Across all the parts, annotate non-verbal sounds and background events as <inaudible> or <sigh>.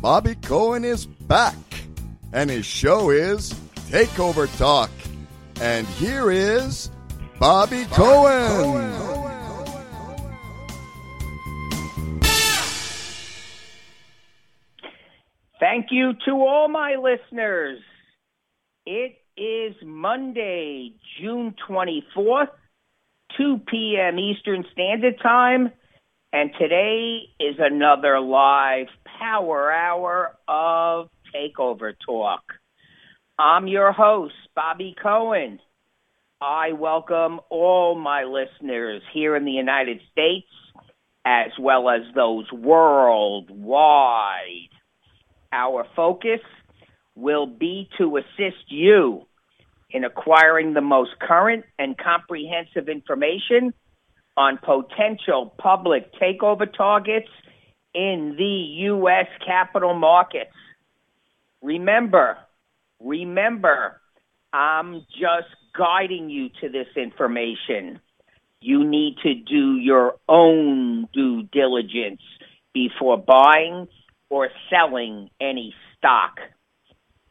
Bobby Cohen is back, and his show is Takeover Talk. And here is Bobby, Cohen. Thank you to all my listeners. It is Monday, June 24th, 2 p.m. Eastern Standard Time, and today is another live power hour of Takeover Talk. I'm your host, Bobby Cohen. I welcome all my listeners here in the United States as well as those worldwide. Our focus will be to assist you in acquiring the most current and comprehensive information on potential public takeover targets in the U.S. capital markets. Remember, remember, I'm just guiding you to this information. You need to do your own due diligence before buying or selling any stock.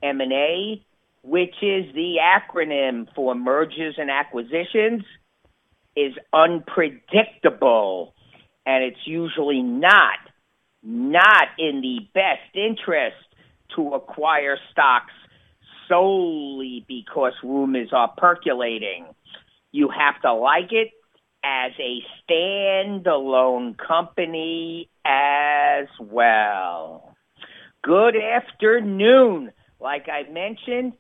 M&A, which is the acronym for mergers and acquisitions, is unpredictable and it's usually not not in the best interest to acquire stocks solely because rumors are percolating. You have to like it as a standalone company as well. Good afternoon. Like I mentioned,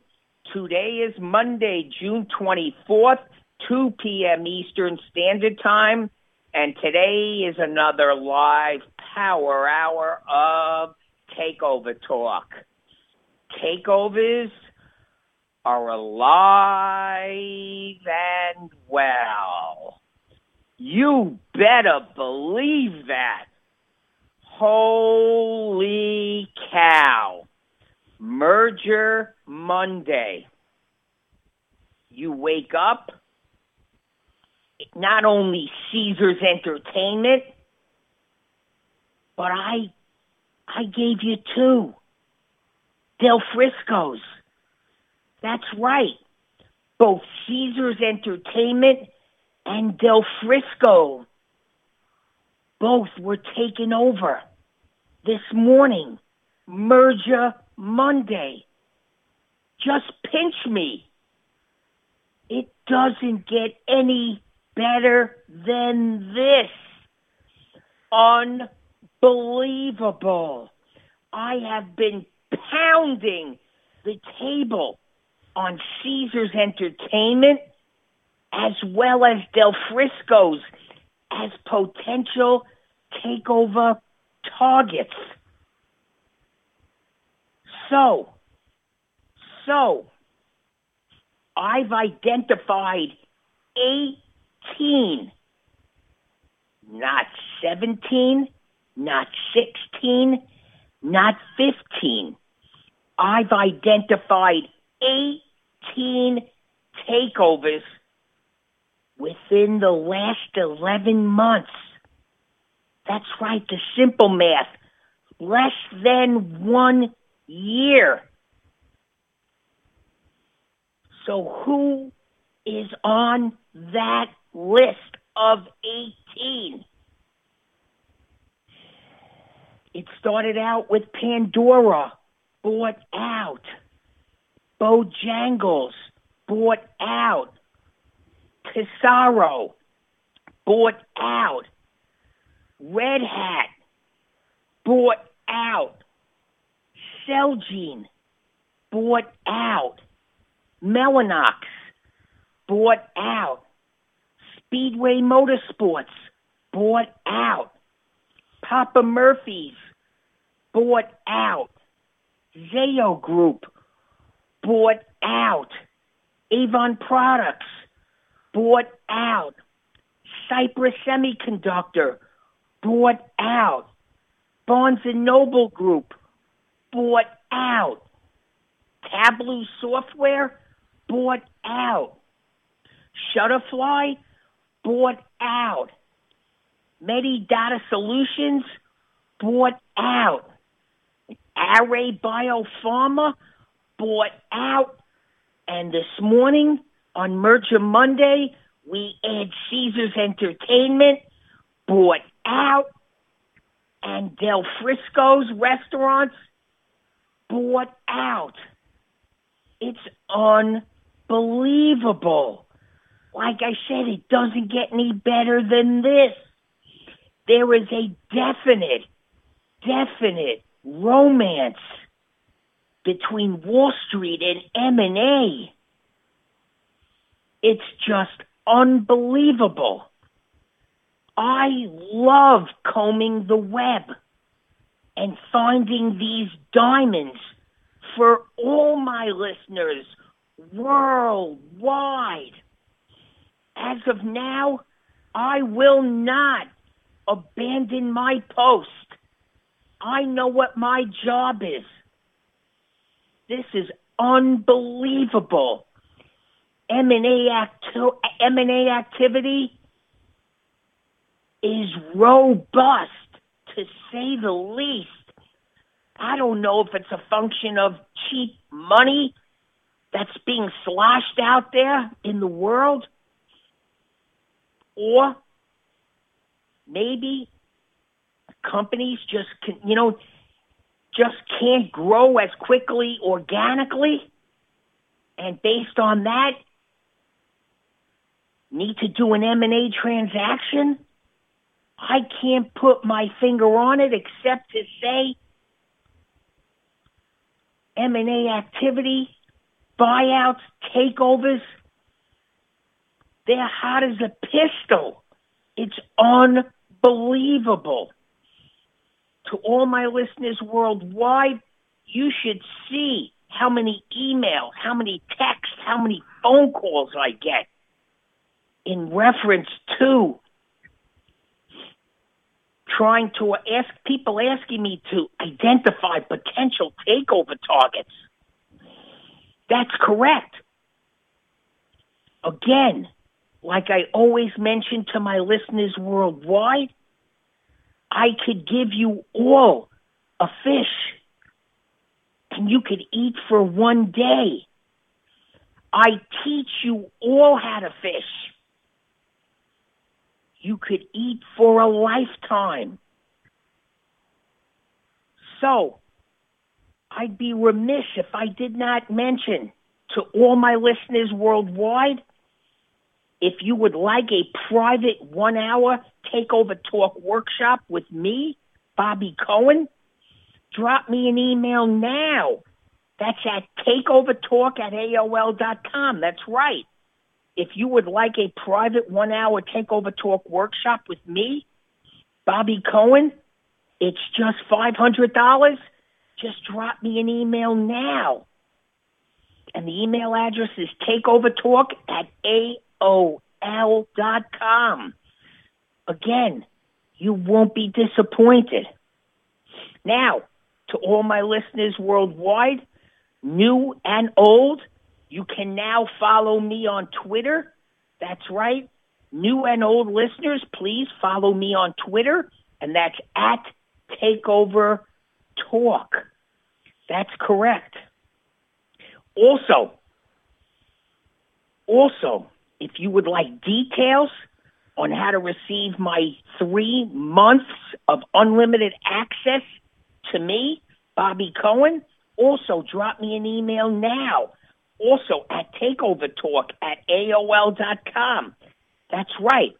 today is Monday, June 24th, 2 p.m. Eastern Standard Time, and today is another live power hour of Takeover Talk. Takeovers are alive and well. You better believe that. Holy cow. Merger Monday. You wake up, not only Caesars Entertainment, but I I gave you two. Del Frisco's. That's right. Both Caesars Entertainment and Del Frisco both were taken over this morning. Merger Monday. Just pinch me. It doesn't get any better than this. Unbelievable. I have been pounding the table on Caesars Entertainment as well as Del Frisco's as potential takeover targets. So, so, I've identified 18, not 17, not 16, not 15. I've identified 18 takeovers within the last 11 months. That's right, the simple math. Less than one year. So who is on that list of 18? It started out with Pandora, bought out. Bojangles, bought out. Tesoro, bought out. Red Hat, bought out. Celgene, bought out. Mellanox, bought out. Speedway Motorsports, bought out. Papa Murphy's, bought out. Zayo Group, bought out. Avon Products, bought out. Cypress Semiconductor, bought out. Barnes and Noble Group, bought out. Tableau Software, bought out. Shutterfly, bought out. Medidata Solutions, bought out. Array Biopharma bought out. And this morning on Merger Monday, we add Caesars Entertainment bought out and Del Frisco's restaurants bought out. It's unbelievable. Like I said, it doesn't get any better than this. There is a definite, definite romance between Wall Street and M&A. It's just unbelievable. I love combing the web and finding these diamonds for all my listeners worldwide. As of now, I will not abandon my post. I know what my job is. This is unbelievable. M&A, acti- M&A activity is robust, to say the least. I don't know if it's a function of cheap money that's being sloshed out there in the world, or maybe companies just can, you know, just can't grow as quickly organically. And based on that, need to do an M&A transaction. I can't put my finger on it except to say M&A activity, buyouts, takeovers, they're hot as a pistol. It's unbelievable. Believable to all my listeners worldwide, you should see how many emails, how many texts, how many phone calls I get in reference to trying to ask people asking me to identify potential takeover targets. That's correct. Again, like I always mention to my listeners worldwide, I could give you all a fish and you could eat for one day. I teach you all how to fish you could eat for a lifetime. So, I'd be remiss if I did not mention to all my listeners worldwide, if you would like a private one hour takeover talk workshop with me, Bobby Cohen, drop me an email now. That's at takeovertalk at AOL.com. That's right if you would like a private one hour takeover talk workshop with me, Bobby Cohen, it's just $500. Just drop me an email now. And the email address is takeovertalk at AOL.com. Again, you won't be disappointed. Now, to all my listeners worldwide, new and old, you can now follow me on Twitter. That's right. New and old listeners, please follow me on Twitter, and that's at Takeover Talk. That's correct. Also, also, if you would like details on how to receive my three months of unlimited access to me, Bobby Cohen, also drop me an email now also at takeovertalk at AOL.com. That's right.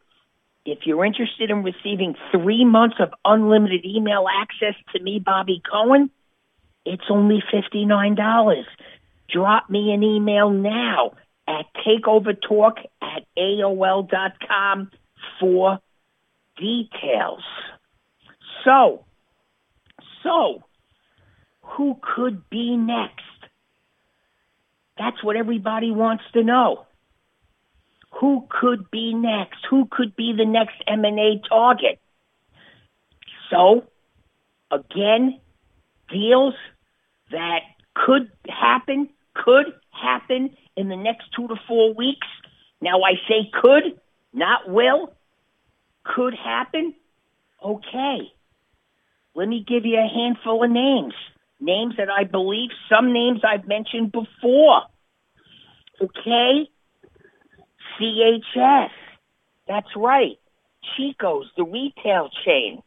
If you're interested in receiving three months of unlimited email access to me, Bobby Cohen, it's only $59. Drop me an email now at takeovertalk at AOL.com for details. So, so, who could be next? That's what everybody wants to know. Who could be next? Who could be the next M&A target? So, again, deals that could happen, could happen in the next two to four weeks. Now I say could, not will. Could happen. Okay. Let me give you a handful of names. names that I believe, some names I've mentioned before. Okay? CHS. That's right. Chico's, the retail chain.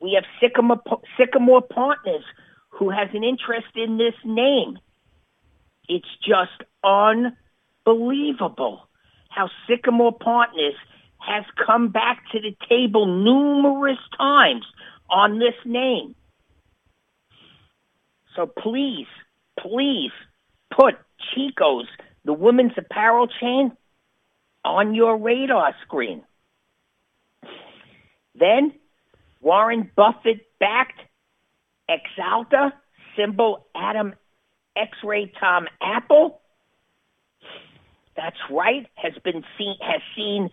We have Sycamore, Sycamore Partners who has an interest in this name. It's just unbelievable how Sycamore Partners has come back to the table numerous times on this name. So please, please put Chico's, the women's apparel chain, on your radar screen. Then Warren Buffett backed Axalta, symbol Adam X-ray Tom Apple. That's right, has been seen has seen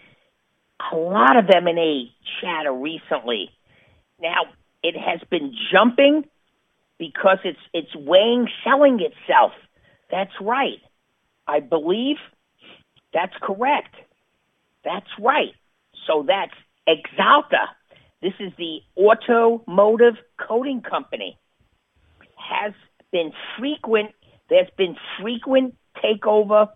a lot of M&A chatter recently. Now, it has been jumping because it's it's weighing selling itself. That's right. I believe that's correct. That's right. So that's Axalta. This is the automotive coating company. Has been frequent. There's been frequent takeover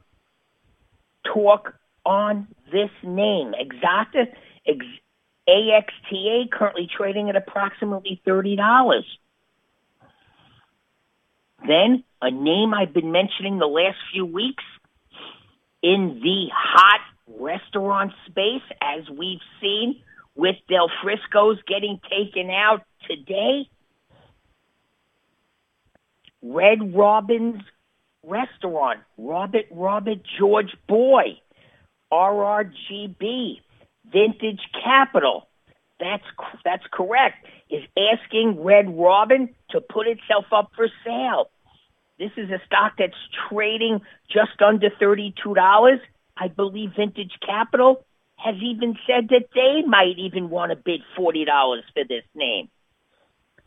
talk on this name. Axalta, AXTA, currently trading at approximately thirty dollars. Then a name I've been mentioning the last few weeks in the hot restaurant space, as we've seen with Del Frisco's getting taken out today. Red Robin's Restaurant, Robert Robert George Boy, RRGB, Vintage Capital. That's that's correct. Is asking Red Robin to put itself up for sale. This is a stock that's trading just under thirty-two dollars. I believe Vintage Capital has even said that they might even want to bid $40 for this name.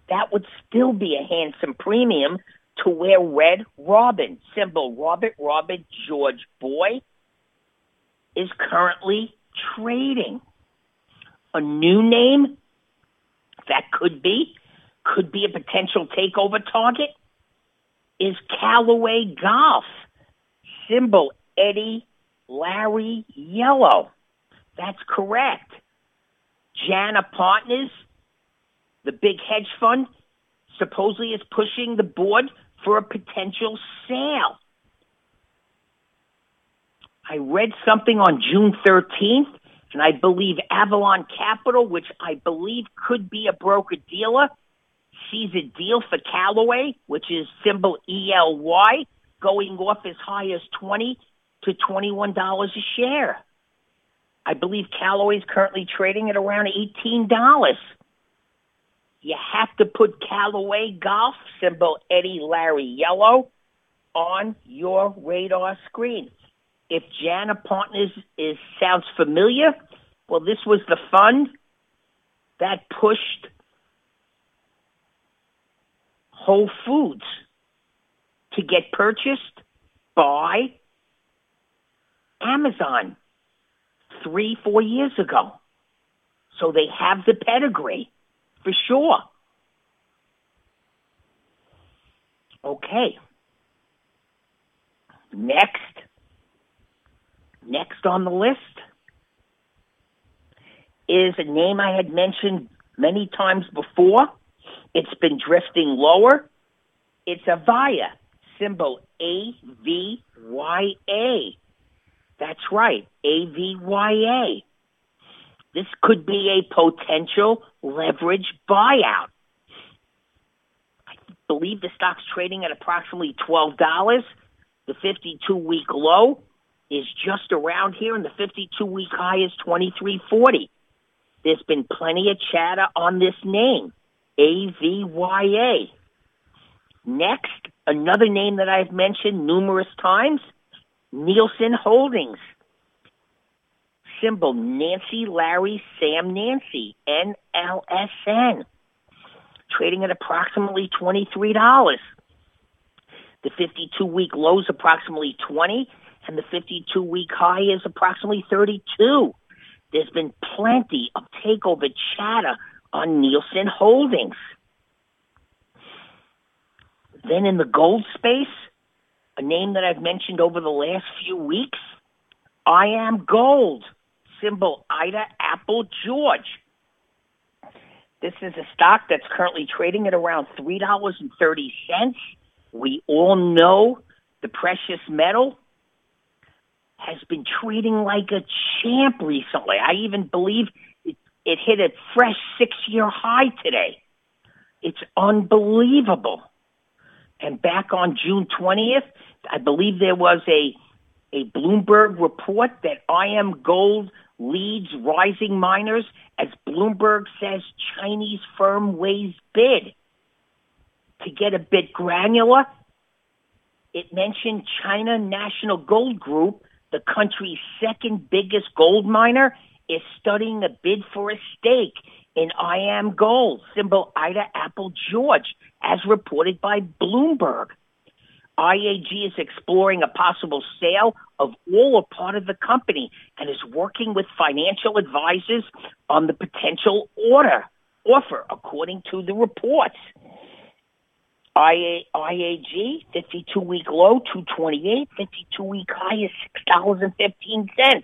That would still be a handsome premium to where Red Robin, symbol Robert Robert George Boy, is currently trading. A new name that could be, could be a potential takeover target is Callaway Golf, symbol Eddie Larry Yellow. That's correct. Jana Partners, the big hedge fund, supposedly is pushing the board for a potential sale. I read something on June 13th, and I believe Avalon Capital, which I believe could be a broker dealer, sees a deal for Callaway, which is symbol ELY, going off as high as 20 to $21 a share. I believe Callaway is currently trading at around $18. You have to put Callaway Golf, symbol Eddie Larry Yellow, on your radar screen. If Jana Partners is sounds familiar, well, this was the fund that pushed Whole Foods to get purchased by Amazon three, four years ago. So they have the pedigree for sure. Okay. Next. Next on the list is a name I had mentioned many times before. It's been drifting lower. It's Avaya, symbol A-V-Y-A. That's right, AVYA. This could be a potential leverage buyout. I believe the stock's trading at approximately $12. The 52 week low is just around here and the 52 week high is 2340. There's been plenty of chatter on this name, AVYA. Next, another name that I've mentioned numerous times, Nielsen Holdings. Symbol Nancy Larry Sam Nancy, NLSN. Trading at approximately $23. The 52 week low is approximately 20 and the 52 week high is approximately 32. There's been plenty of takeover chatter on Nielsen Holdings. Then in the gold space, a name that I've mentioned over the last few weeks, IAMGOLD, symbol Ida Apple George. This is a stock that's currently trading at around $3.30. We all know the precious metal has been trading like a champ recently. I even believe it, it hit a fresh six year high today. It's unbelievable. And back on June 20th, I believe there was a, a Bloomberg report that IAMGOLD leads rising miners as Bloomberg says Chinese firm weighs bid. To get a bit granular, it mentioned China National Gold Group, the country's second biggest gold miner, is studying a bid for a stake in IAMGOLD, symbol Ida Apple George, as reported by Bloomberg. IAG is exploring a possible sale of all or part of the company and is working with financial advisors on the potential order offer, according to the reports. IA, IAG, 52 week low, 228, 52 week high is $6.15.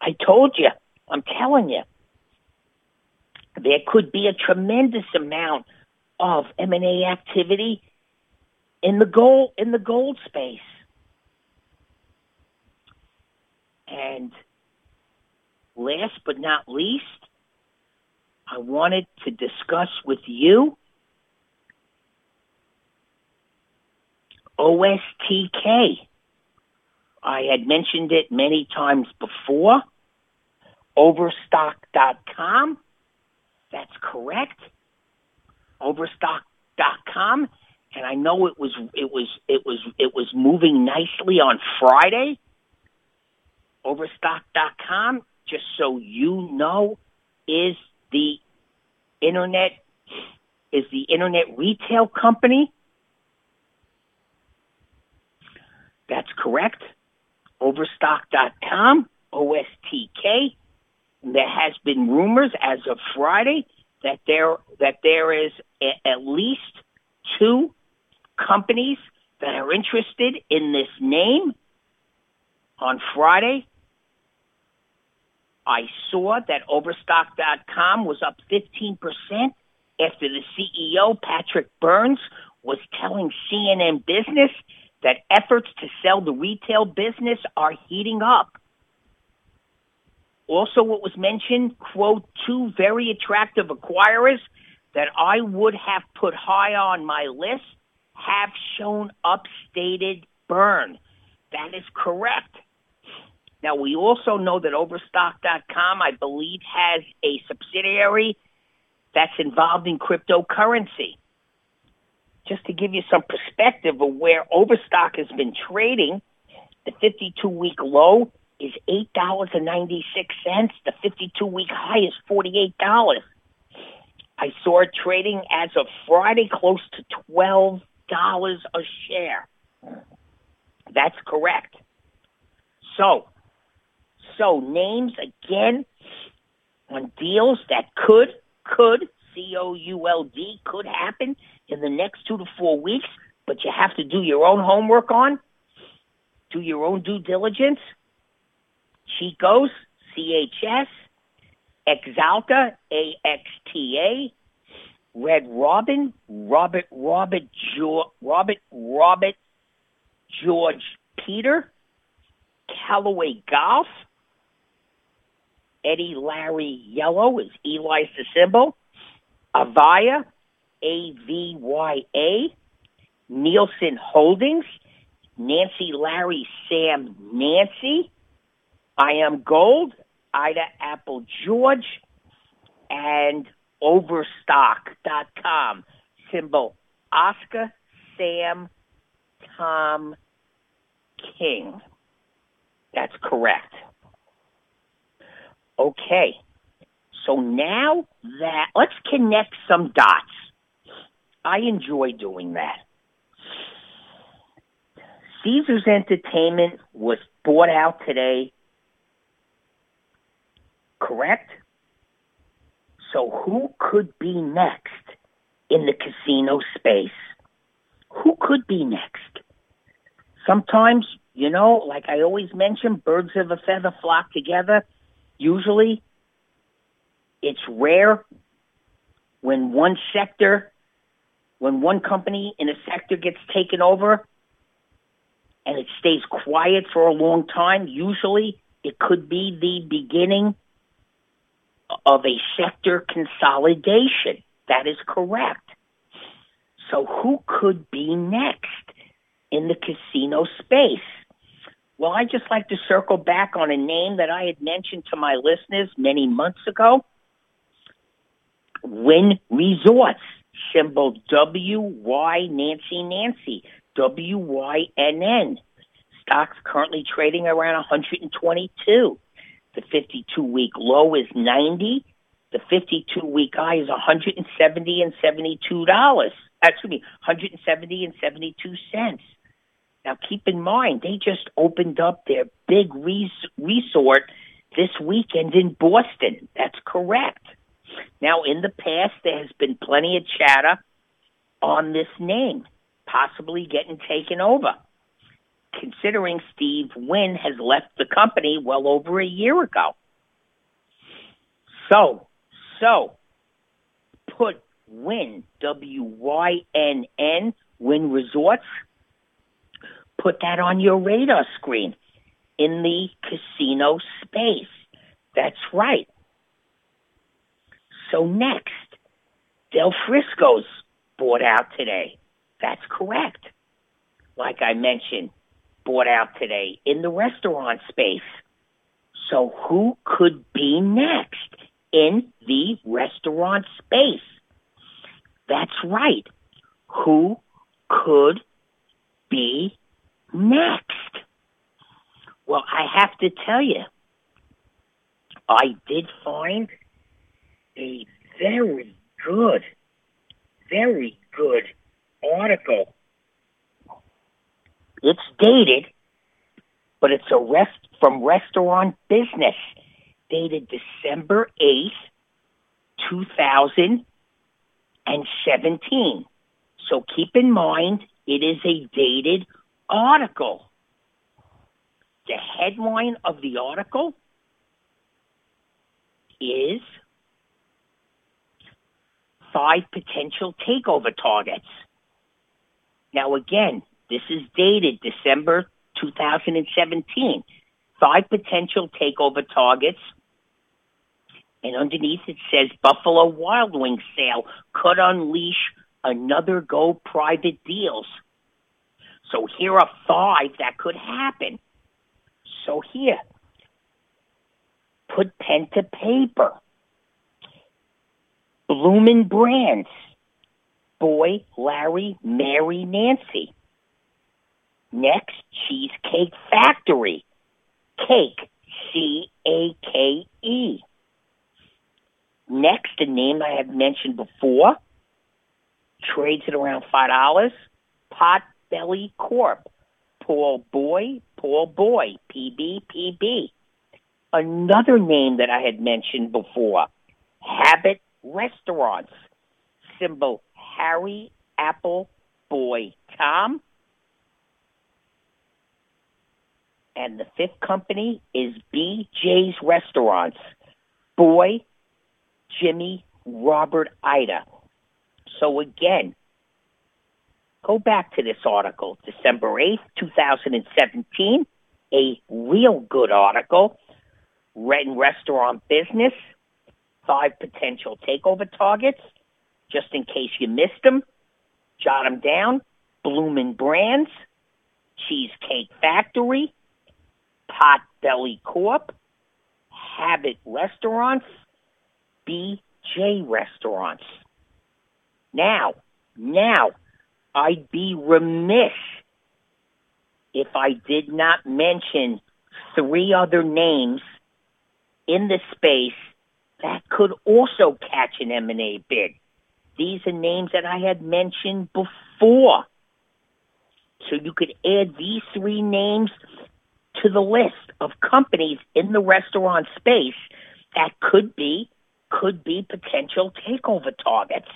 I told you, I'm telling you, there could be a tremendous amount of M&A activity in the gold in the gold space. And last but not least, I wanted to discuss with you OSTK. I had mentioned it many times before. Overstock.com. That's correct. Overstock.com. And I know it was it was it was it was moving nicely on Friday. Overstock.com, just so you know, is the internet is the internet retail company. That's correct. Overstock.com, OSTK. There has been rumors as of Friday that there that there is a, at least two companies that are interested in this name. On Friday, I saw that Overstock.com was up 15% after the CEO, Patrick Burns, was telling CNN Business that efforts to sell the retail business are heating up. Also, what was mentioned, quote, two very attractive acquirers that I would have put high on my list have shown upstated Byrne. That is correct. Now, we also know that Overstock.com, I believe, has a subsidiary that's involved in cryptocurrency. Just to give you some perspective of where Overstock has been trading, the 52 week low is $8.96. The 52 week high is $48. I saw it trading as of Friday close to $12 a share. That's correct. So, so names again on deals that could, could, C-O-U-L-D, could happen in the next two to four weeks, but you have to do your own homework on, do your own due diligence. Chico's, C-H-S, Axalta, A-X-T-A, Red Robin, Robert, Robert, jo- Robert, Robert, George Peter, Callaway Golf, Eddie Larry Yellow is Eli's the symbol, Avaya, A-V-Y-A, Nielsen Holdings, Nancy Larry Sam Nancy, IAMGOLD, Ida Apple George, and Overstock.com. Symbol Oscar Sam Tom King. That's correct. Okay. So now that, let's connect some dots. I enjoy doing that. Caesars Entertainment was bought out today correct? So who could be next in the casino space? who could be next? Sometimes, you know, like I always mention, birds of a feather flock together. Usually, it's rare when one sector, when one company in a sector gets taken over and it stays quiet for a long time. Usually, it could be the beginning of a sector consolidation. That is correct. So who could be next in the casino space? Well, I'd just like to circle back on a name that I had mentioned to my listeners many months ago. Wynn Resorts, symbol W-Y Nancy Nancy, W-Y-N-N. Stock's currently trading around 122. The 52 week low is 90. The 52 week high is 170 and 72 dollars. Uh, excuse me, 170 and 72 cents. Now keep in mind, they just opened up their big res- resort this weekend in Boston. That's correct. Now, in the past, there has been plenty of chatter on this name, possibly getting taken over considering Steve Wynn has left the company well over a year ago. So, so, put Wynn, W-Y-N-N, Wynn Resorts, put that on your radar screen in the casino space. That's right. So next, Del Frisco's bought out today. That's correct. Like I mentioned, bought out today in the restaurant space. So who could be next in the restaurant space? That's right. Who could be next? Well, I have to tell you, I did find a very good, very good article it's dated, but it's a rest from Restaurant Business, dated December 8th, 2017. So keep in mind, it is a dated article. The headline of the article is five potential takeover targets. Now again, this is dated December 2017. Five potential takeover targets. And underneath it says Buffalo Wild Wings sale could unleash another go private deals. So here are five that could happen. So here, put pen to paper. Bloomin' Brands. Boy, Larry, Mary, Nancy. Next, Cheesecake Factory. Cake, C-A-K-E. Next, a name I have mentioned before, trades at around $5, Potbelly Corp. Paul Boy, Paul Boy, PB, PB. Another name that I had mentioned before, Habit Restaurants. Symbol Harry Apple Boy Tom And the fifth company is BJ's Restaurants. Boy, Jimmy, Robert, Ida. So again, go back to this article, December 8th, 2017, a real good article. Red Restaurant Business, five potential takeover targets. Just in case you missed them, jot them down. Bloomin' Brands, Cheesecake Factory, Potbelly Corp, Habit Restaurants, BJ Restaurants. Now, now, I'd be remiss if I did not mention three other names in the space that could also catch an M&A bid. These are names that I had mentioned before. So you could add these three names to the list of companies in the restaurant space that could be could be potential takeover targets.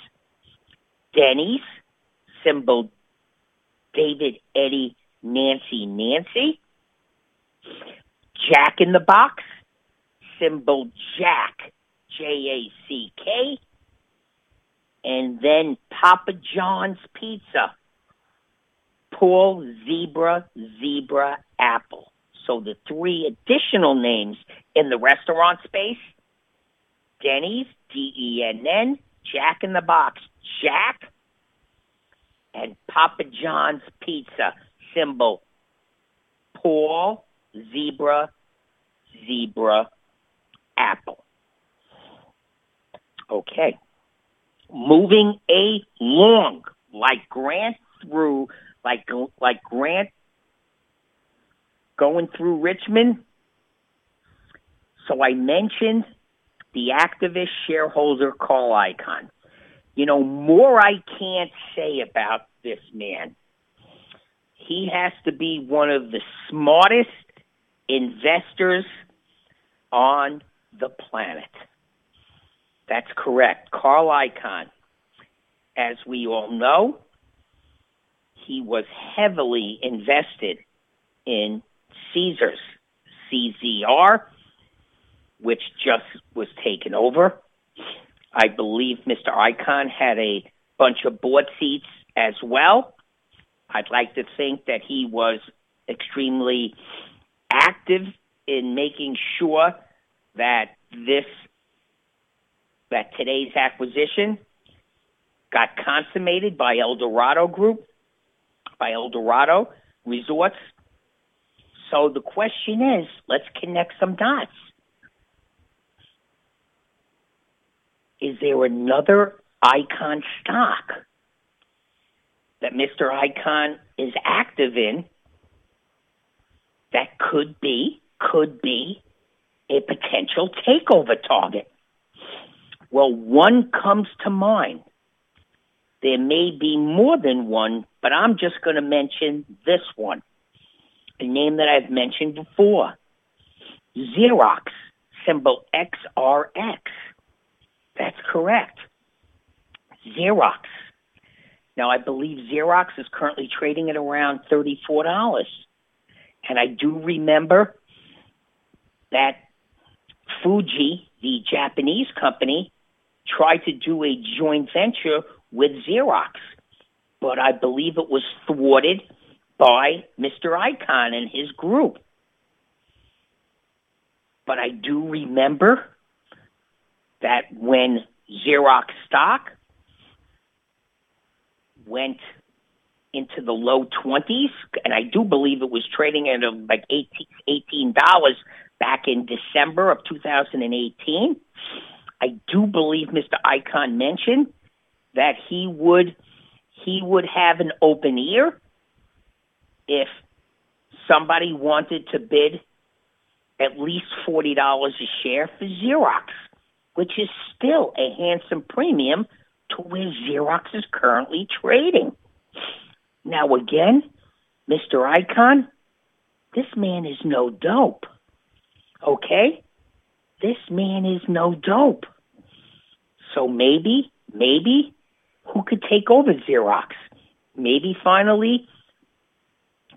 Denny's, symbol David, Eddie, Nancy, Nancy. Jack in the Box, symbol Jack, J A C K. And then Papa John's Pizza, Paul Zebra, Zebra Apple. So the three additional names in the restaurant space Denny's, D E N N, Jack in the Box, Jack, and Papa John's Pizza, symbol Paul Zebra, Zebra Apple. Okay. Moving along, like Grant through, like like Grant going through Richmond. So I mentioned the activist shareholder Carl Icahn. You know, more I can't say about this man. He has to be one of the smartest investors on the planet. That's correct. Carl Icahn. As we all know, he was heavily invested in Caesars, CZR, which just was taken over. I believe Mr. Icahn had a bunch of board seats as well. I'd like to think that he was extremely active in making sure that this that today's acquisition got consummated by Eldorado Group, by Eldorado Resorts. So the question is, let's connect some dots. Is there another Icahn stock that Mr. Icahn is active in that could be, could be a potential takeover target? Well, one comes to mind. There may be more than one, but I'm just going to mention this one, a name that I've mentioned before. Xerox, symbol XRX. That's correct. Xerox. Now, I believe Xerox is currently trading at around $34. And I do remember that Fuji, the Japanese company, tried to do a joint venture with Xerox, but I believe it was thwarted by Mr. Icahn and his group. But I do remember that when Xerox stock went into the low 20s, and I do believe it was trading at um, like $18 back in December of 2018. I do believe Mr. Icahn mentioned that he would he would have an open ear if somebody wanted to bid at least forty dollars a share for Xerox, which is still a handsome premium to where Xerox is currently trading. Now again, Mr. Icahn, this man is no dope. Okay? This man is no dope. So maybe, maybe, who could take over Xerox? Maybe finally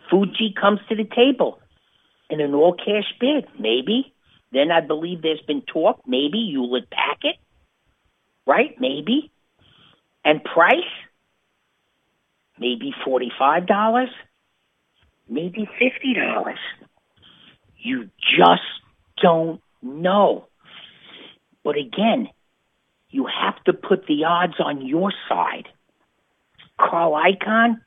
Fuji comes to the table in an all cash bid. Maybe. Then I believe there's been talk. Maybe Hewlett Packard. Right? Maybe. And price? Maybe $45. Maybe $50. You just don't know. But again, you have to put the odds on your side. Carl Icahn,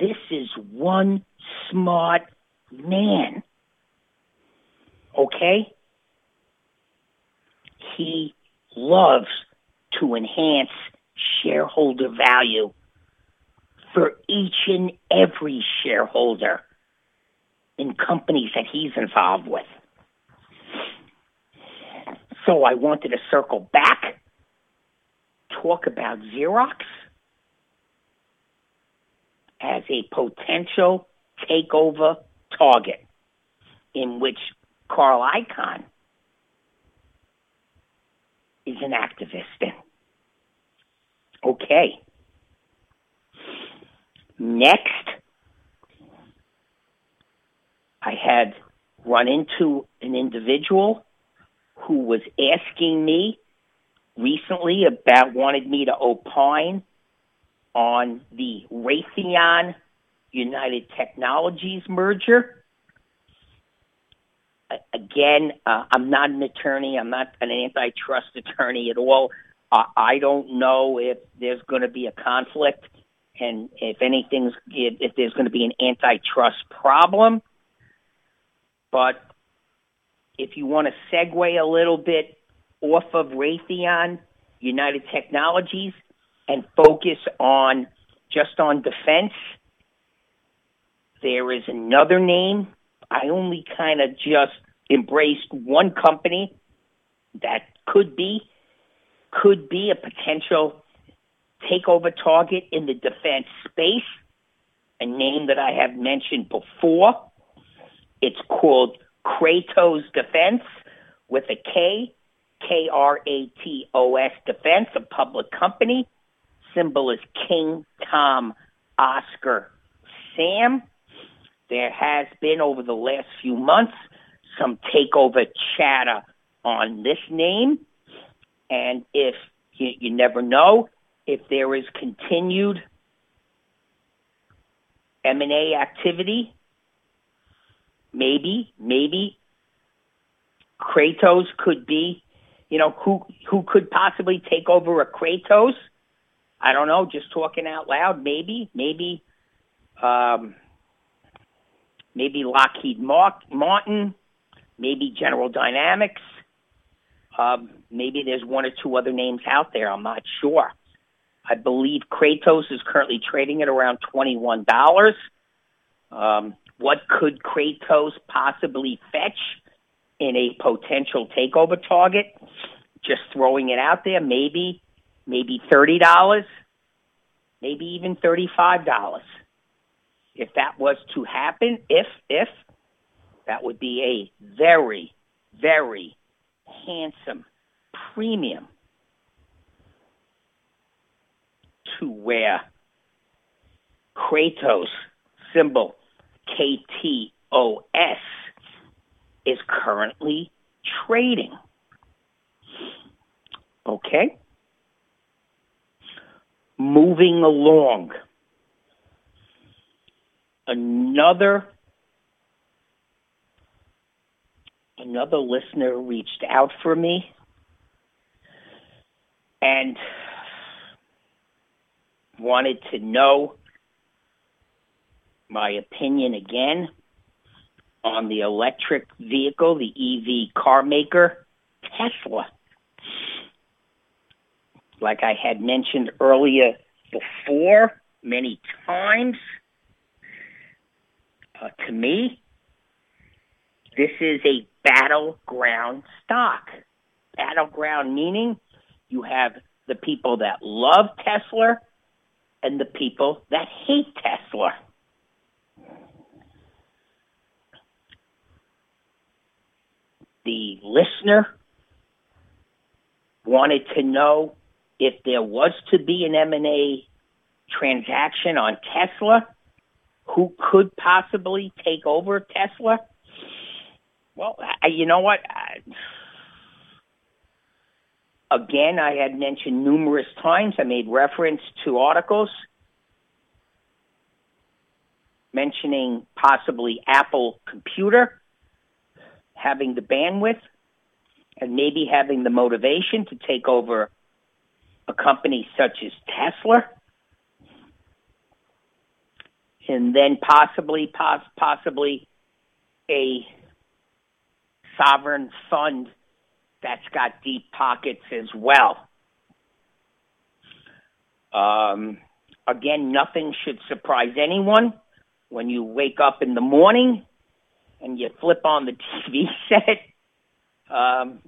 this is one smart man. Okay? He loves to enhance shareholder value for each and every shareholder in companies that he's involved with. So I wanted to circle back, talk about Xerox as a potential takeover target in which Carl Icahn is an activist in. Okay. Next, I had run into an individual who was asking me recently about wanted me to opine on the Raytheon United Technologies merger. Again, uh, I'm not an attorney. I'm not an antitrust attorney at all. I don't know if there's going to be a conflict and if anything's if, if there's going to be an antitrust problem. But if you want to segue a little bit off of Raytheon United Technologies and focus on just on defense, there is another name. I only kind of just embraced one company that could be could be a potential takeover target in the defense space. A name that I have mentioned before. It's called Kratos Defense with a K, K R A T O S Defense, a public company. Symbol is King Tom Oscar Sam. There has been over the last few months some takeover chatter on this name. And if you, you never know, if there is continued M&A activity, maybe, maybe Kratos could be, you know, who who could possibly take over a Kratos? I don't know, just talking out loud, maybe, maybe um maybe Lockheed Martin, maybe General Dynamics. Um, maybe there's one or two other names out there. I'm not sure. I believe Kratos is currently trading at around $21. Um, what could Kratos possibly fetch in a potential takeover target? Just throwing it out there, maybe, maybe $30, maybe even $35. If that was to happen, if, if, that would be a very, very handsome premium to where Kratos symbol KTOS is currently trading. Okay? Moving along. Another another listener reached out for me and wanted to know my opinion again on the electric vehicle, the EV car maker, Tesla. Like I had mentioned earlier before, many times, uh, to me, this is a battleground stock. Battleground meaning you have the people that love Tesla and the people that hate Tesla. The listener wanted to know if there was to be an M&A transaction on Tesla, who could possibly take over Tesla? Well, I, you know what? I, again, I had mentioned numerous times, I made reference to articles mentioning possibly Apple Computer having the bandwidth and maybe having the motivation to take over a company such as Tesla. And then possibly, poss- possibly a sovereign fund that's got deep pockets as well. Um, again, nothing should surprise anyone when you wake up in the morning and you flip on the <laughs> TV set, um,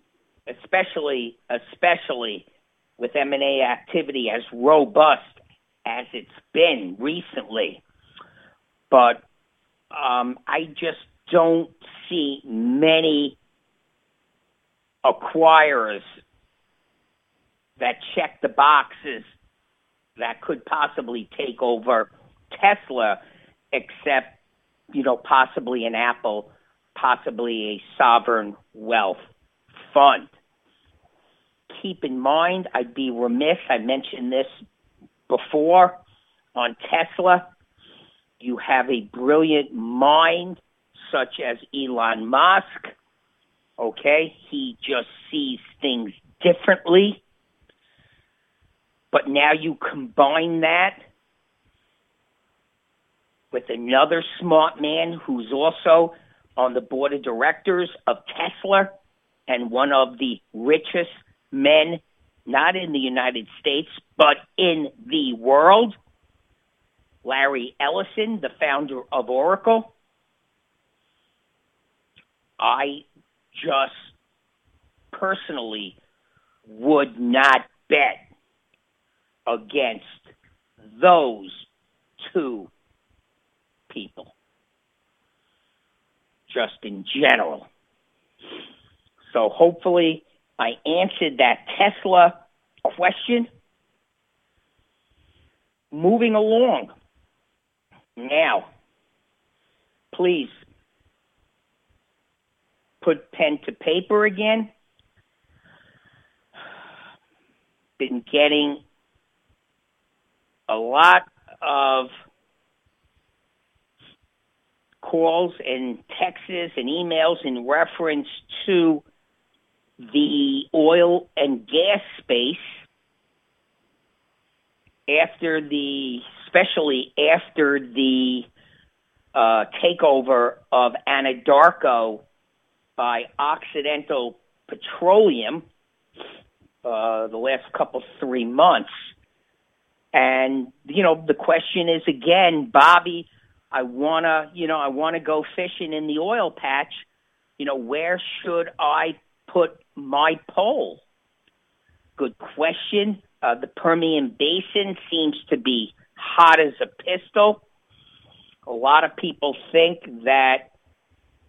especially especially with M&A activity as robust as it's been recently. But um, I just don't see many acquirers that check the boxes that could possibly take over Tesla, except, you know, possibly an Apple, possibly a sovereign wealth fund. Keep in mind, I'd be remiss, I mentioned this before on Tesla. You have a brilliant mind such as Elon Musk. Okay, he just sees things differently. But now you combine that with another smart man who's also on the board of directors of Tesla and one of the richest men, not in the United States, but in the world. Larry Ellison, the founder of Oracle. I just personally would not bet against those two people, just in general. So hopefully I answered that Tesla question. Moving along. Now, please put pen to paper again. Been getting a lot of calls and texts and emails in reference to the oil and gas space after the, especially after the uh, takeover of Anadarko by Occidental Petroleum uh, the last couple three months. And you know, the question is again, Bobby, I wanna, you know, I wanna go fishing in the oil patch. You know, where should I put my pole. Good question. Uh, the Permian Basin seems to be hot as a pistol. A lot of people think that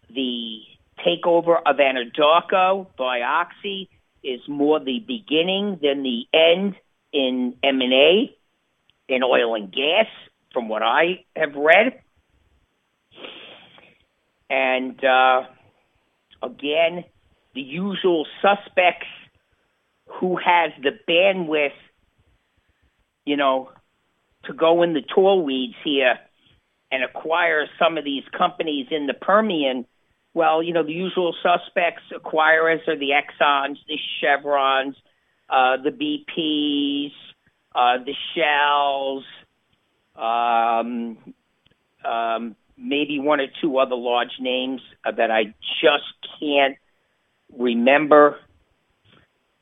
the takeover of Anadarko by Oxy is more the beginning than the end in M&A in oil and gas, from what I have read. And uh, again, the usual suspects who has the bandwidth, you know, to go in the tall weeds here and acquire some of these companies in the Permian. Well, you know, the usual suspects acquirers are the Exxons, the Chevrons, uh, the BPs, uh, the Shells, um, um, maybe one or two other large names that I just can't remember.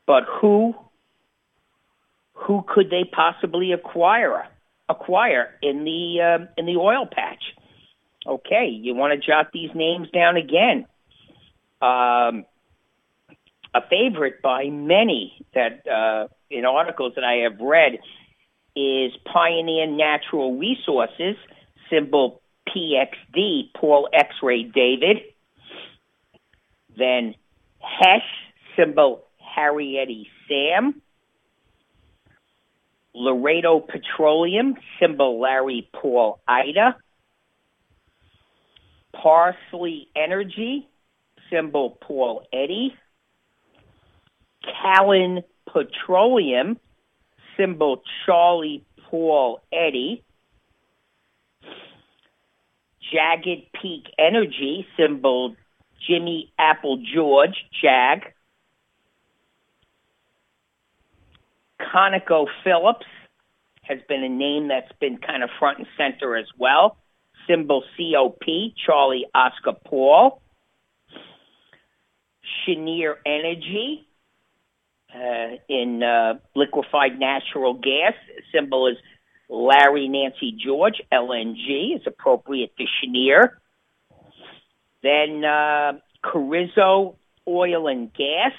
But who who could they possibly acquire acquire in the uh, in the oil patch? Okay, you want to jot these names down again. Um, a favorite by many that uh, in articles that I have read is Pioneer Natural Resources, symbol PXD, Paul X-Ray David. Then Hess, symbol Harriet Sam. Laredo Petroleum, symbol Larry Paul Ida. Parsley Energy, symbol Paul Eddie. Callon Petroleum, symbol Charlie Paul Eddie. Jagged Peak Energy, symbol Jimmy Apple George, Jag. Conoco Phillips has been a name that's been kind of front and center as well. Symbol COP, Charlie Oscar Paul. Cheniere Energy uh, in uh, liquefied natural gas. Symbol is Larry Nancy George, LNG, is appropriate to Cheniere. Then uh, Carrizo Oil and Gas,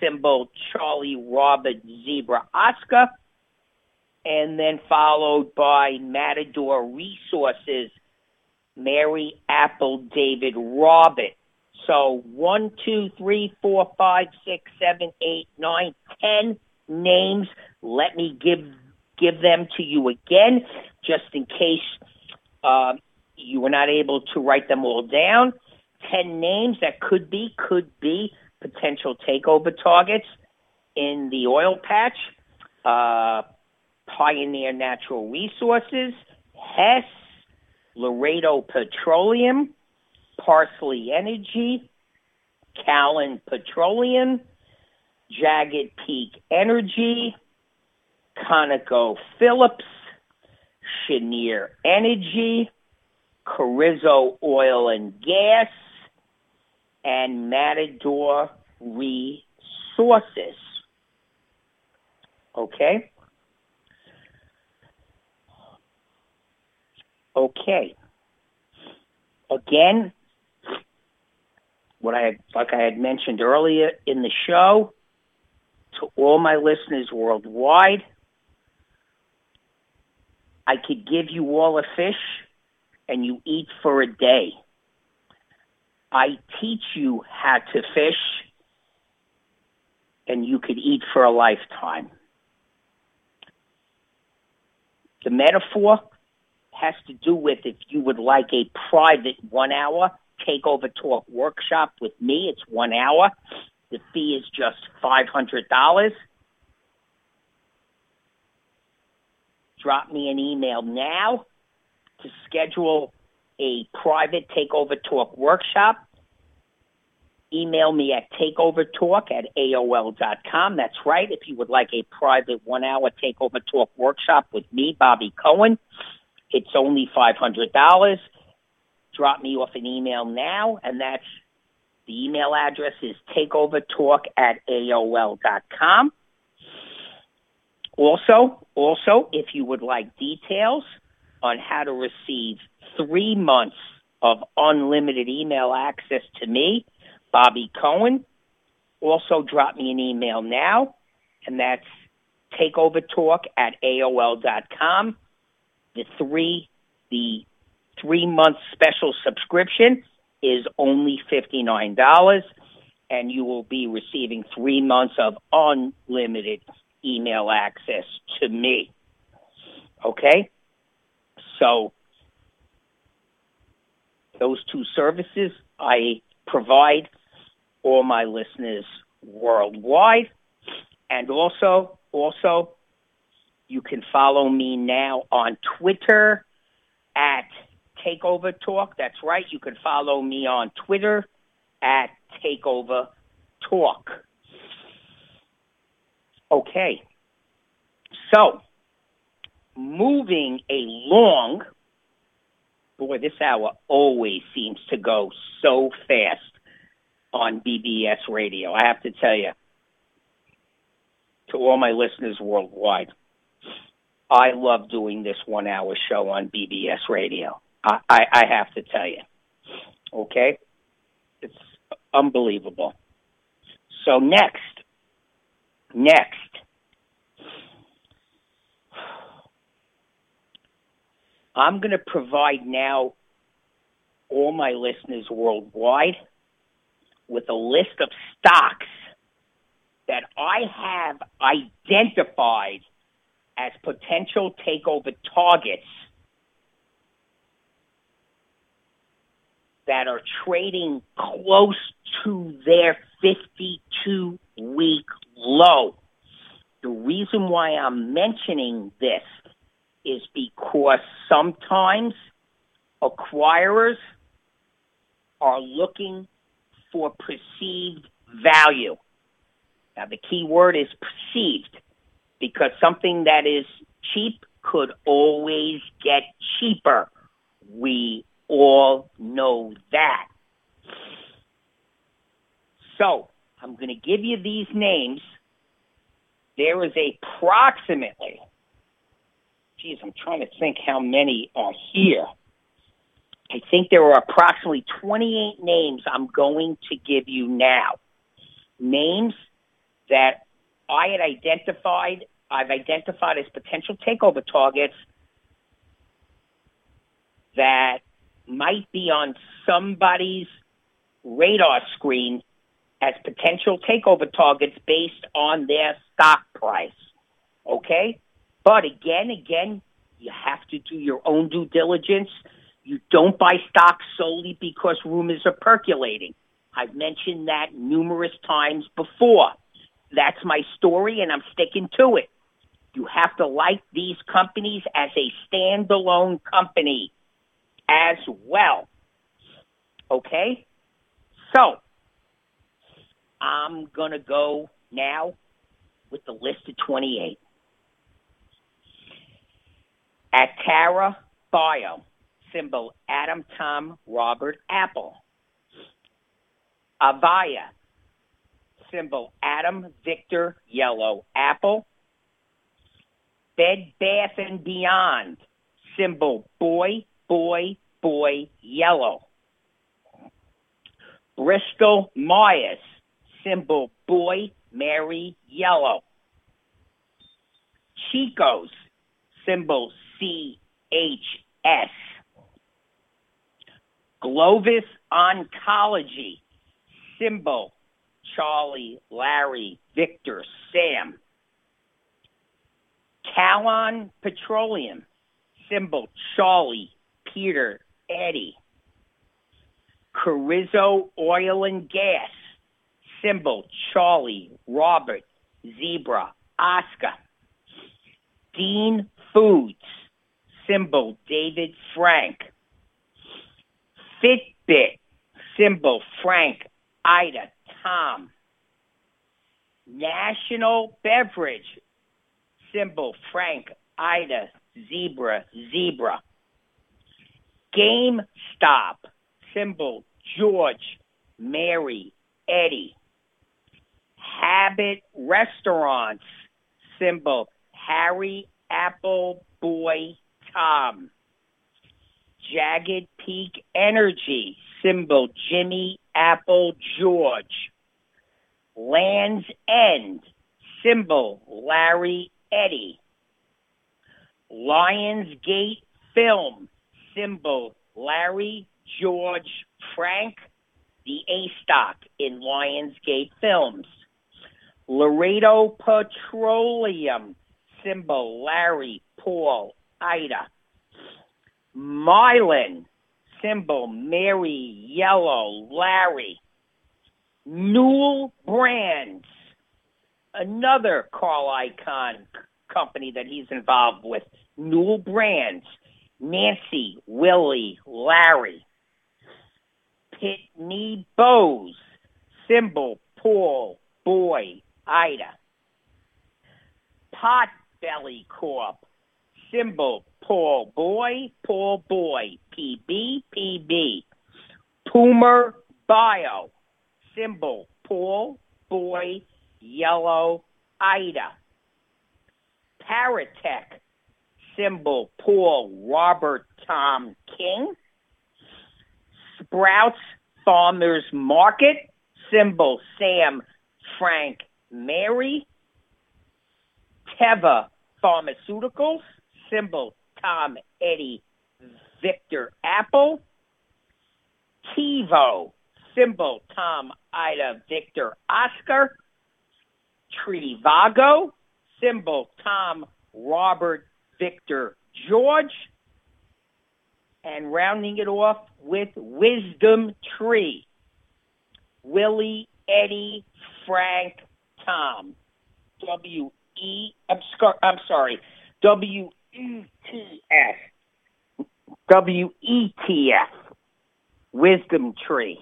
symbol Charlie Robert Zebra Oscar. And then followed by Matador Resources, Mary Apple David Robert. So one, two, three, four, five, six, seven, eight, nine, ten names. Let me give give them to you again, just in case Um, you were not able to write them all down. Ten names that could be, could be potential takeover targets in the oil patch. Uh, Pioneer Natural Resources, Hess, Laredo Petroleum, Parsley Energy, Callon Petroleum, Jagged Peak Energy, Conoco Phillips, Cheniere Energy, Carrizo Oil and Gas, and Matador Resources. Okay? Okay. Again, what I had, like I had mentioned earlier in the show, to all my listeners worldwide, I could give you all a fish and you eat for a day. I teach you how to fish and you could eat for a lifetime. The metaphor has to do with if you would like a private one hour takeover talk workshop with me, it's one hour. The fee is just $500. Drop me an email now to schedule a private takeover talk workshop. Email me at takeovertalk at AOL.com. That's right. If you would like a private one hour takeover talk workshop with me, Bobby Cohen, it's only $500. Drop me off an email now, and that's the email address is takeovertalk at AOL.com. Also, also, if you would like details on how to receive three months of unlimited email access to me, Bobby Cohen, also drop me an email now, and that's takeovertalk at AOL.com. The three, the three month special subscription is only $59 and you will be receiving three months of unlimited email access to me. Okay? So those two services I provide all my listeners worldwide. And also, also, you can follow me now on Twitter at Takeover Talk. That's right. You can follow me on Twitter at Takeover Talk. Okay. So, moving along, boy, this hour always seems to go so fast on BBS radio. I have to tell you, to all my listeners worldwide, I love doing this one hour show on BBS radio. I, I, I have to tell you. Okay? It's unbelievable. So next, next, I'm going to provide now all my listeners worldwide with a list of stocks that I have identified as potential takeover targets that are trading close to their 52 week low. The reason why I'm mentioning this is because sometimes acquirers are looking for perceived value. Now the key word is perceived because something that is cheap could always get cheaper. We all know that. So, I'm going to give you these names. There is approximately, geez, I'm trying to think how many are here. I think there are approximately 28 names I'm going to give you now. Names that I had identified, I've identified as potential takeover targets that might be on somebody's radar screen as potential takeover targets based on their stock price. Okay? But again, again, You have to do your own due diligence. You don't buy stocks solely because rumors are percolating. I've mentioned that numerous times before. That's my story and I'm sticking to it. You have to like these companies as a standalone company as well. Okay? So, I'm going to go now with the list of 28. Atara Bio, symbol Adam Tom Robert Apple. Avaya, symbol Adam Victor Yellow Apple. Bed Bath and Beyond, symbol Boy Boy Boy Yellow. Bristol Myers, symbol Boy Mary Yellow. Chico's, symbol CHS. Clovis Oncology, symbol Charlie, Larry, Victor, Sam. Callon Petroleum, symbol Charlie, Peter, Eddie. Carrizo Oil and Gas, symbol Charlie, Robert, Zebra, Oscar. Dean Foods, symbol David Frank. Fitbit, symbol Frank, Ida, Tom. National Beverage, symbol Frank, Ida, Zebra, Zebra. GameStop, symbol George, Mary, Eddie. Habit Restaurants, symbol Harry, Apple, Boy, Jagged Peak Energy, symbol Jimmy, Apple, George. Land's End, symbol Larry, Eddie. Lionsgate Film, symbol Larry, George, Frank, the A stock in Lionsgate Films. Laredo Petroleum, symbol Larry, Paul, Ida. Mylan, symbol Mary, Yellow, Larry. Newell Brands, another Carl Icahn company that he's involved with. Newell Brands, Nancy, Willie, Larry. Pitney Bowes, symbol Paul, Boy, Ida. Potbelly Corp, symbol Paul Boy, Paul Boy, PB, PB. Puma Bio, symbol Paul Boy, Yellow, Ida. Paratek, symbol Paul Robert Tom King. Sprouts Farmers Market, symbol Sam Frank Mary. Teva Pharmaceuticals, symbol Tom Eddie Victor Apple. TiVo, symbol Tom Ida Victor Oscar. Trivago, symbol Tom Robert Victor George. And rounding it off with Wisdom Tree. Willie, Eddie, Frank, Tom. W E, I'm, scar- I'm sorry, W E T F. W E T F. Wisdom Tree.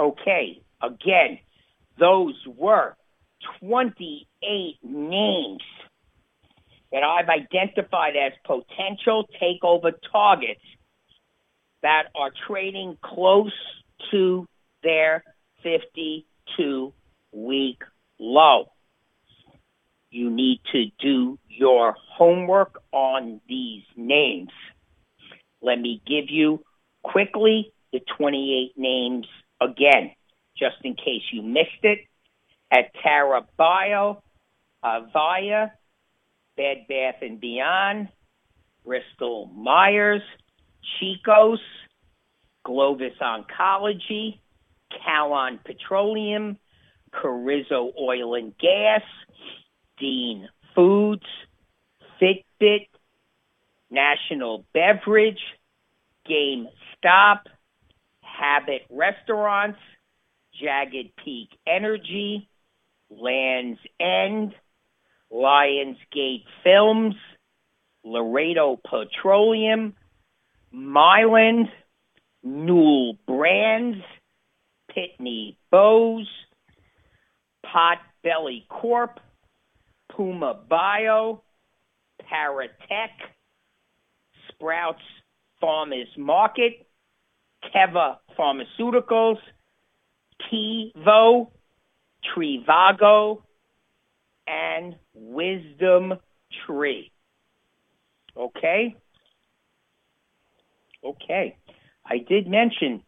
Okay, again, those were 28 names that I've identified as potential takeover targets that are trading close to their 52 week low. You need to do your homework on these names. Let me give you quickly the 28 names again, just in case you missed it. Atara Bio, Avaya, Bed Bath and Beyond, Bristol Myers, Chico's, Clovis Oncology, Callon Petroleum, Carrizo Oil and Gas, Dean Foods, Fitbit, National Beverage, GameStop, Habit Restaurants, Jagged Peak Energy, Lands End, Lionsgate Films, Laredo Petroleum, Mylan, Newell Brands, Pitney Bowes, Potbelly Corp, Puma Bio, Paratek, Sprouts Farmers Market, Teva Pharmaceuticals, TiVo, Trivago, and Wisdom Tree. Okay? Okay. I did mention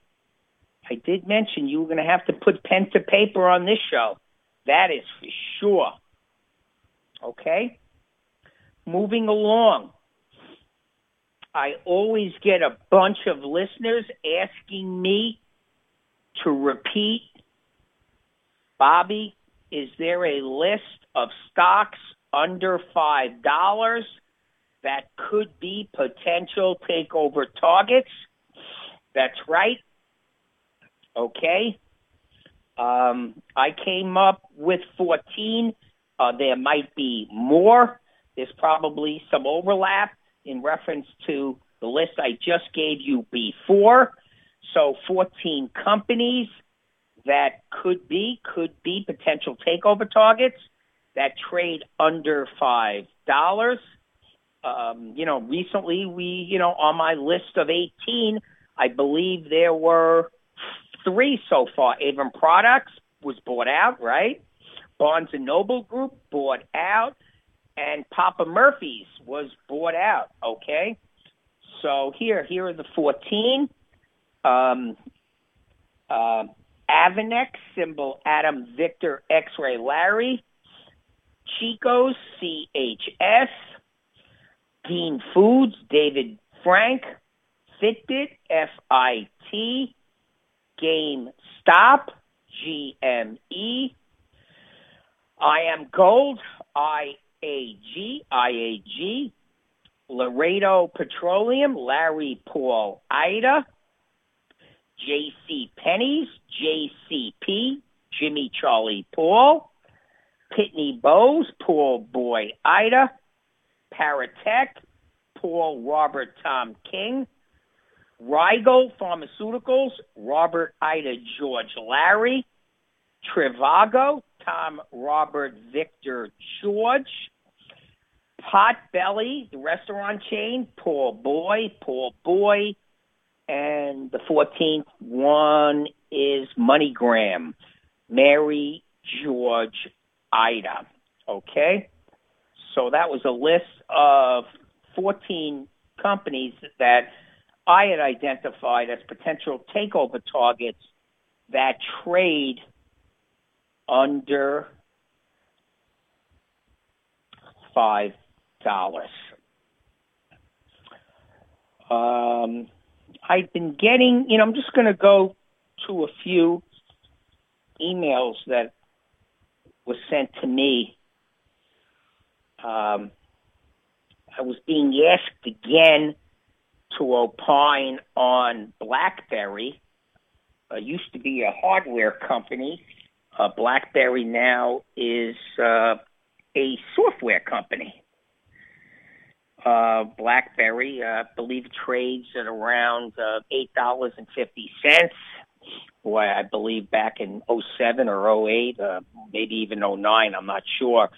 I did mention you were going to have to put pen to paper on this show. That is for sure. Okay? Moving along. I always get a bunch of listeners asking me to repeat Bobby, is there a list of stocks under $5 that could be potential takeover targets? That's right. Okay. Um, I came up with 14. Uh, there might be more. There's probably some overlap in reference to the list I just gave you before. So 14 companies that could be, could be potential takeover targets that trade under $5. Um, you know, recently we, you know, on my list of 18, I believe there were three so far. Avon Products was bought out, right? Barnes and Noble Group bought out, and Papa Murphy's was bought out. Okay, so here, here are the 14. Um, uh, Anavex, symbol Adam Victor X-ray Larry. Chico's, CHS. Dean Foods, David Frank. Fitbit, F-I-T. GameStop, GME. IAMGOLD, IAG, IAG. Laredo Petroleum, Larry Paul Ida. JC Penney's, JCP, Jimmy Charlie Paul. Pitney Bowes, Paul Boy Ida. Paratek, Paul Robert Tom King. Rigel Pharmaceuticals, Robert Ida George Larry. Trivago, Tom Robert Victor George. Potbelly, the restaurant chain, Paul Boy, Paul Boy. And the 14th one is MoneyGram, Mary George Ida. Okay? So that was a list of 14 companies that I had identified as potential takeover targets that trade under five dollars. Um, I've been getting, you know, I'm just going to go to a few emails that was sent to me. Um, I was being asked again to opine on BlackBerry. Uh, used to be a hardware company. Uh, BlackBerry now is uh, a software company. Uh, BlackBerry, uh, I believe, trades at around uh, eight dollars and fifty cents. Boy, I believe back in '07 or '08, uh, maybe even '09, I'm not sure.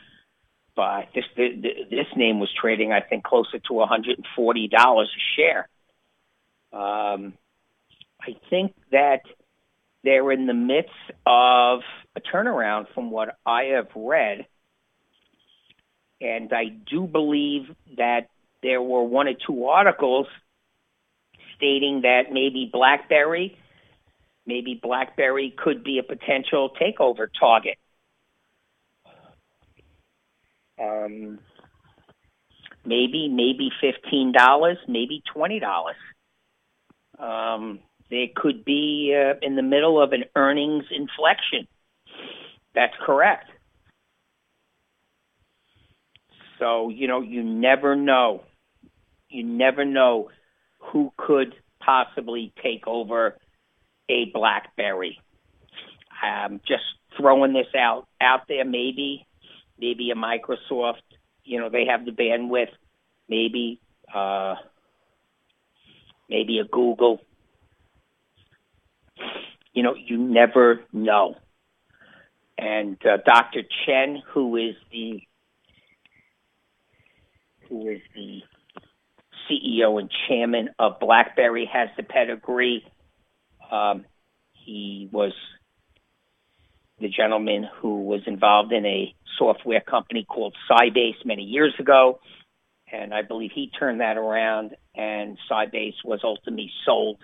But this this name was trading, I think, closer to 140 dollars a share. Um, I think that they're in the midst of a turnaround from what I have read. And I do believe that there were one or two articles stating that maybe BlackBerry, maybe BlackBerry could be a potential takeover target. Um, maybe, maybe fifteen dollars, maybe twenty dollars. Um, they could be uh, in the middle of an earnings inflection. That's correct. So, you know, you never know. You never know who could possibly take over a BlackBerry. I'm just throwing this out out there, maybe, maybe a Microsoft. You know, they have the bandwidth. Maybe, uh, maybe a Google. You know, you never know. And uh, Dr. Chen, who is the who is the CEO and chairman of BlackBerry, has the pedigree. Um, he was the gentleman who was involved in a software company called Sybase many years ago, and I believe he turned that around. And Sybase was ultimately sold,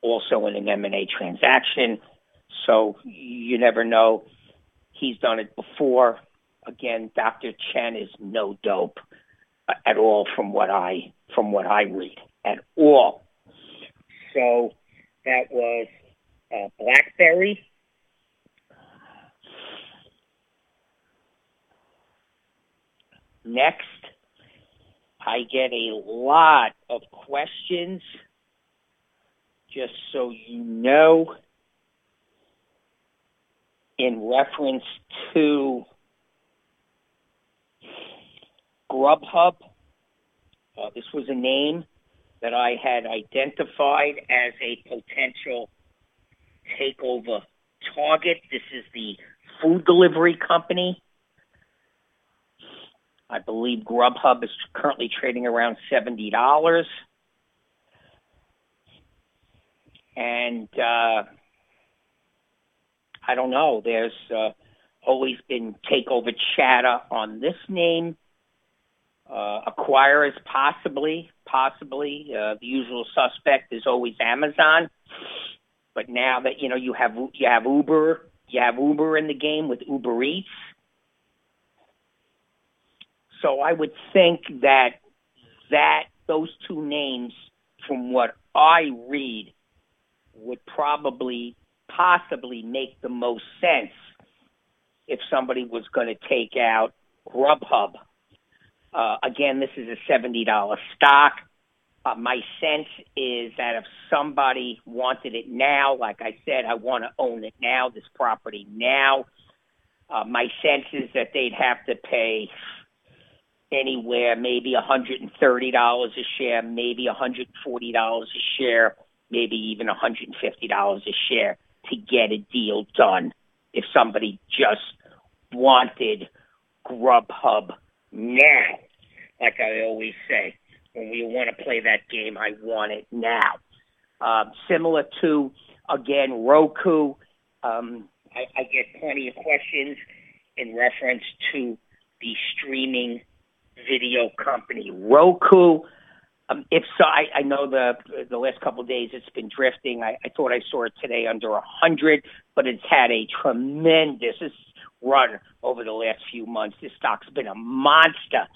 also in an M&A transaction. So you never know. He's done it before. Again, Dr. Chen is no dope at all from what I from what I read at all. So that was uh, BlackBerry. Next, I get a lot of questions. Just so you know, in reference to Grubhub. Uh, this was a name that I had identified as a potential takeover target. This is the food delivery company. I believe Grubhub is currently trading around $70. And uh, I don't know, there's uh, always been takeover chatter on this name uh, acquirers possibly, possibly. Uh, the usual suspect is always Amazon, but now that you know you have you have Uber, you have Uber in the game with Uber Eats. So I would think that that those two names, from what I read, would probably possibly make the most sense if somebody was going to take out Grubhub uh, again, this is a $70 stock. Uh, my sense is that if somebody wanted it now, like I said, I want to own it now, this property now. Uh, my sense is that they'd have to pay anywhere, maybe $130 a share, maybe $140 a share, maybe even $150 a share to get a deal done if somebody just wanted Grubhub now. Like I always say, when we want to play that game, I want it now. Uh, similar to, again, Roku. Um, I, I get plenty of questions in reference to the streaming video company Roku. Um, if so, I, I know the the last couple of days it's been drifting. I, I thought I saw it today under a hundred, but it's had a tremendous run over the last few months. This stock's been a monster.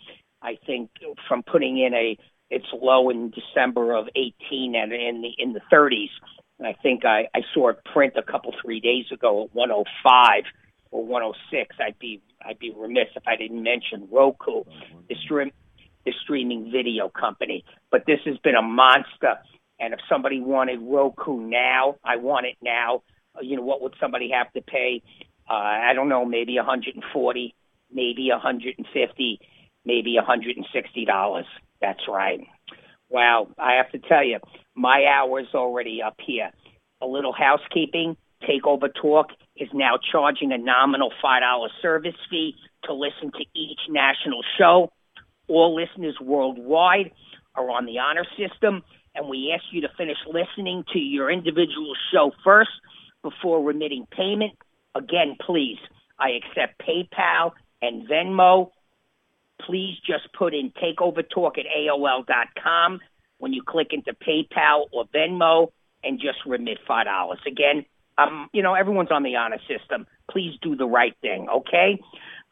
I think from putting in a its low in December of 18 and in the in the 30s. And I think I, I saw it print a couple three days ago at 105 or 106. I'd be I'd be remiss if I didn't mention Roku, the stream the streaming video company. But this has been a monster. And if somebody wanted Roku now, I want it now. You know, what would somebody have to pay? uh, I don't know, maybe 140, maybe 150, maybe 160 dollars. That's right. Wow, I have to tell you, my hour's already up here. A little housekeeping. Takeover Talk is now charging a nominal $5 service fee to listen to each national show. All listeners worldwide are on the honor system, and we ask you to finish listening to your individual show first before remitting payment Again, please, I accept PayPal and Venmo. Please just put in takeovertalk at AOL.com when you click into PayPal or Venmo and just remit $5. Again, um, you know, everyone's on the honor system. Please do the right thing, okay?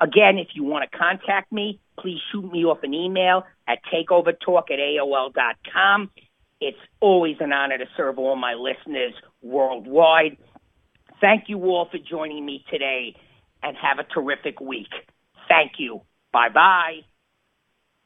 Again, if you want to contact me, please shoot me off an email at takeovertalk at AOL.com. It's always an honor to serve all my listeners worldwide. Thank you all for joining me today and have a terrific week. Thank you. Bye bye.